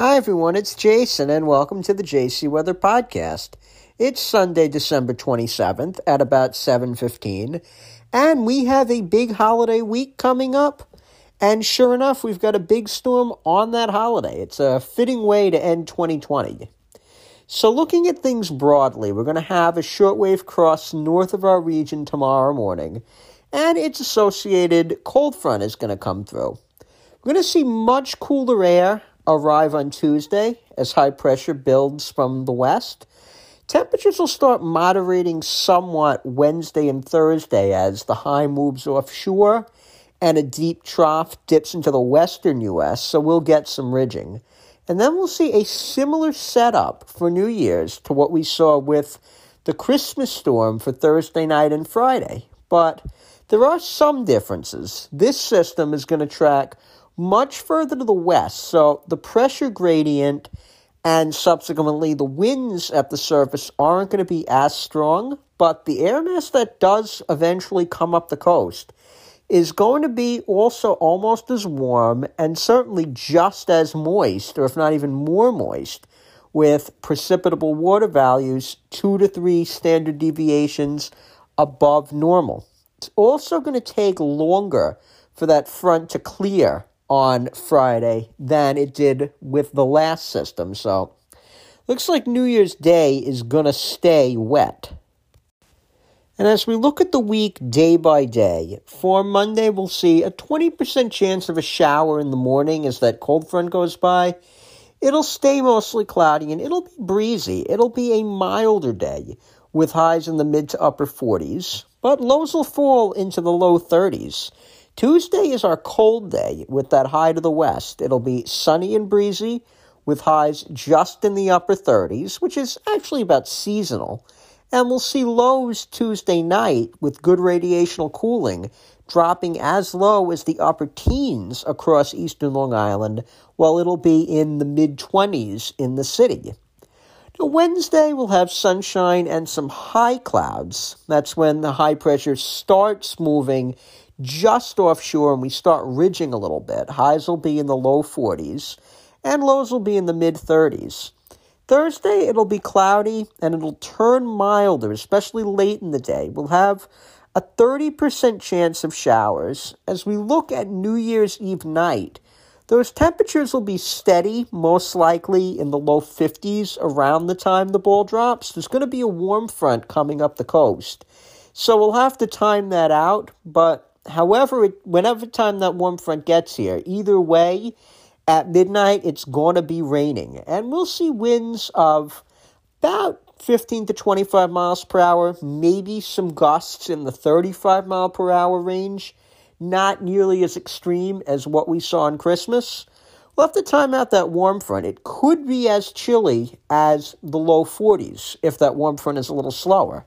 Hi, everyone. It's Jason, and welcome to the JC Weather Podcast. It's Sunday, December 27th at about 7.15, and we have a big holiday week coming up. And sure enough, we've got a big storm on that holiday. It's a fitting way to end 2020. So, looking at things broadly, we're going to have a shortwave cross north of our region tomorrow morning, and its associated cold front is going to come through. We're going to see much cooler air arrive on Tuesday as high pressure builds from the west. Temperatures will start moderating somewhat Wednesday and Thursday as the high moves offshore and a deep trough dips into the western U.S., so we'll get some ridging. And then we'll see a similar setup for New Year's to what we saw with the Christmas storm for Thursday night and Friday. But there are some differences. This system is going to track much further to the west. So the pressure gradient and subsequently the winds at the surface aren't going to be as strong, but the air mass that does eventually come up the coast is going to be also almost as warm and certainly just as moist, or if not even more moist, with precipitable water values two to three standard deviations above normal. It's also going to take longer for that front to clear on Friday than it did with the last system. So, looks like New Year's Day is going to stay wet. And as we look at the week day by day, for Monday we'll see a 20% chance of a shower in the morning as that cold front goes by. It'll stay mostly cloudy and it'll be breezy. It'll be a milder day with highs in the mid to upper 40s, but lows will fall into the low 30s. Tuesday is our cold day with that high to the west. It'll be sunny and breezy with highs just in the upper 30s, which is actually about seasonal. And we'll see lows Tuesday night with good radiational cooling dropping as low as the upper teens across eastern Long Island, while it'll be in the mid 20s in the city. Wednesday we'll have sunshine and some high clouds. That's when the high pressure starts moving just offshore and we start ridging a little bit. Highs will be in the low 40s and lows will be in the mid 30s. Thursday, it'll be cloudy and it'll turn milder, especially late in the day. We'll have a 30% chance of showers. As we look at New Year's Eve night, those temperatures will be steady, most likely in the low 50s around the time the ball drops. There's going to be a warm front coming up the coast. So we'll have to time that out, but however, it, whenever time that warm front gets here, either way, at midnight it's going to be raining, and we'll see winds of about 15 to 25 miles per hour, maybe some gusts in the 35 mile per hour range. Not nearly as extreme as what we saw on Christmas. We'll have to time out that warm front. It could be as chilly as the low 40s if that warm front is a little slower.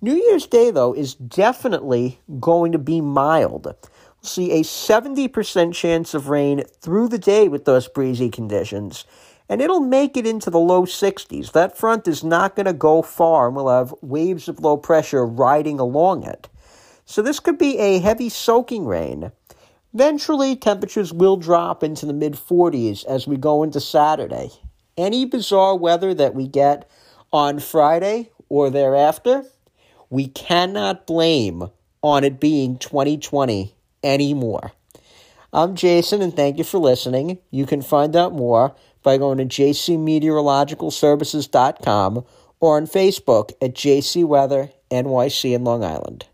New Year's Day, though, is definitely going to be mild. We'll see a 70% chance of rain through the day with those breezy conditions, and it'll make it into the low 60s. That front is not going to go far, and we'll have waves of low pressure riding along it. So this could be a heavy soaking rain. Eventually, temperatures will drop into the mid 40s as we go into Saturday. Any bizarre weather that we get on Friday or thereafter we cannot blame on it being 2020 anymore. I'm Jason, and thank you for listening. You can find out more by going to jcmeteorologicalservices.com or on Facebook at JC Weather NYC in Long Island.